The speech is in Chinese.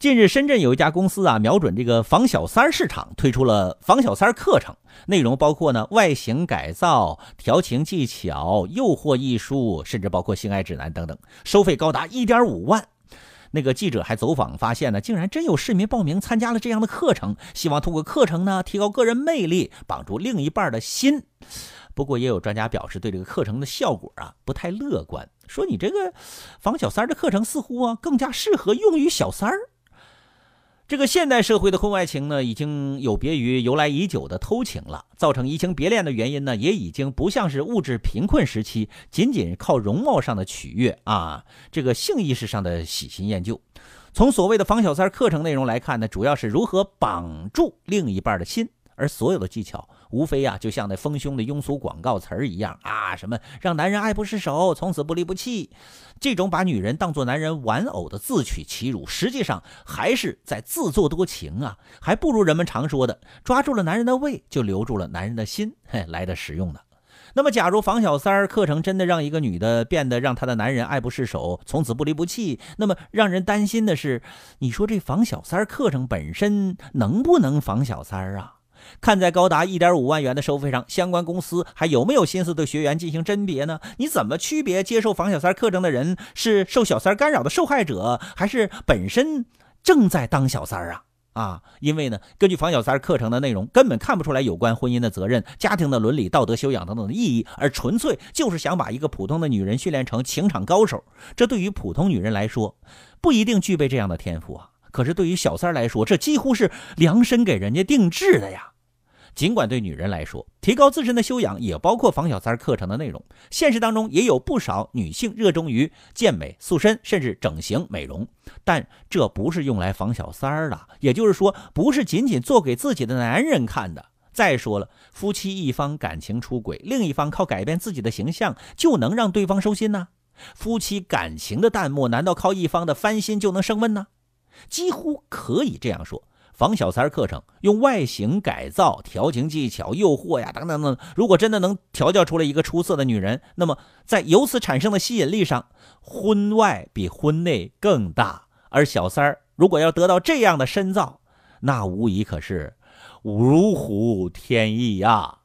近日，深圳有一家公司啊，瞄准这个防小三儿市场，推出了防小三儿课程，内容包括呢外形改造、调情技巧、诱惑艺术，甚至包括性爱指南等等，收费高达一点五万。那个记者还走访发现呢，竟然真有市民报名参加了这样的课程，希望通过课程呢提高个人魅力，绑住另一半的心。不过，也有专家表示对这个课程的效果啊不太乐观，说你这个防小三儿的课程似乎啊更加适合用于小三儿。这个现代社会的婚外情呢，已经有别于由来已久的偷情了。造成移情别恋的原因呢，也已经不像是物质贫困时期，仅仅靠容貌上的取悦啊，这个性意识上的喜新厌旧。从所谓的防小三课程内容来看呢，主要是如何绑住另一半的心。而所有的技巧，无非呀，就像那丰胸的庸俗广告词儿一样啊，什么让男人爱不释手，从此不离不弃，这种把女人当做男人玩偶的自取其辱，实际上还是在自作多情啊，还不如人们常说的，抓住了男人的胃，就留住了男人的心，嘿，来的实用呢。那么，假如防小三儿课程真的让一个女的变得让她的男人爱不释手，从此不离不弃，那么让人担心的是，你说这防小三儿课程本身能不能防小三儿啊？看在高达一点五万元的收费上，相关公司还有没有心思对学员进行甄别呢？你怎么区别接受防小三课程的人是受小三干扰的受害者，还是本身正在当小三啊？啊，因为呢，根据防小三课程的内容，根本看不出来有关婚姻的责任、家庭的伦理、道德修养等等的意义，而纯粹就是想把一个普通的女人训练成情场高手。这对于普通女人来说，不一定具备这样的天赋啊。可是对于小三来说，这几乎是量身给人家定制的呀。尽管对女人来说，提高自身的修养也包括防小三课程的内容。现实当中也有不少女性热衷于健美塑身，甚至整形美容，但这不是用来防小三儿的。也就是说，不是仅仅做给自己的男人看的。再说了，夫妻一方感情出轨，另一方靠改变自己的形象就能让对方收心呢？夫妻感情的淡漠，难道靠一方的翻新就能升温呢？几乎可以这样说。防小三课程用外形改造、调情技巧、诱惑呀等等等，如果真的能调教出来一个出色的女人，那么在由此产生的吸引力上，婚外比婚内更大。而小三儿如果要得到这样的深造，那无疑可是如虎添翼呀。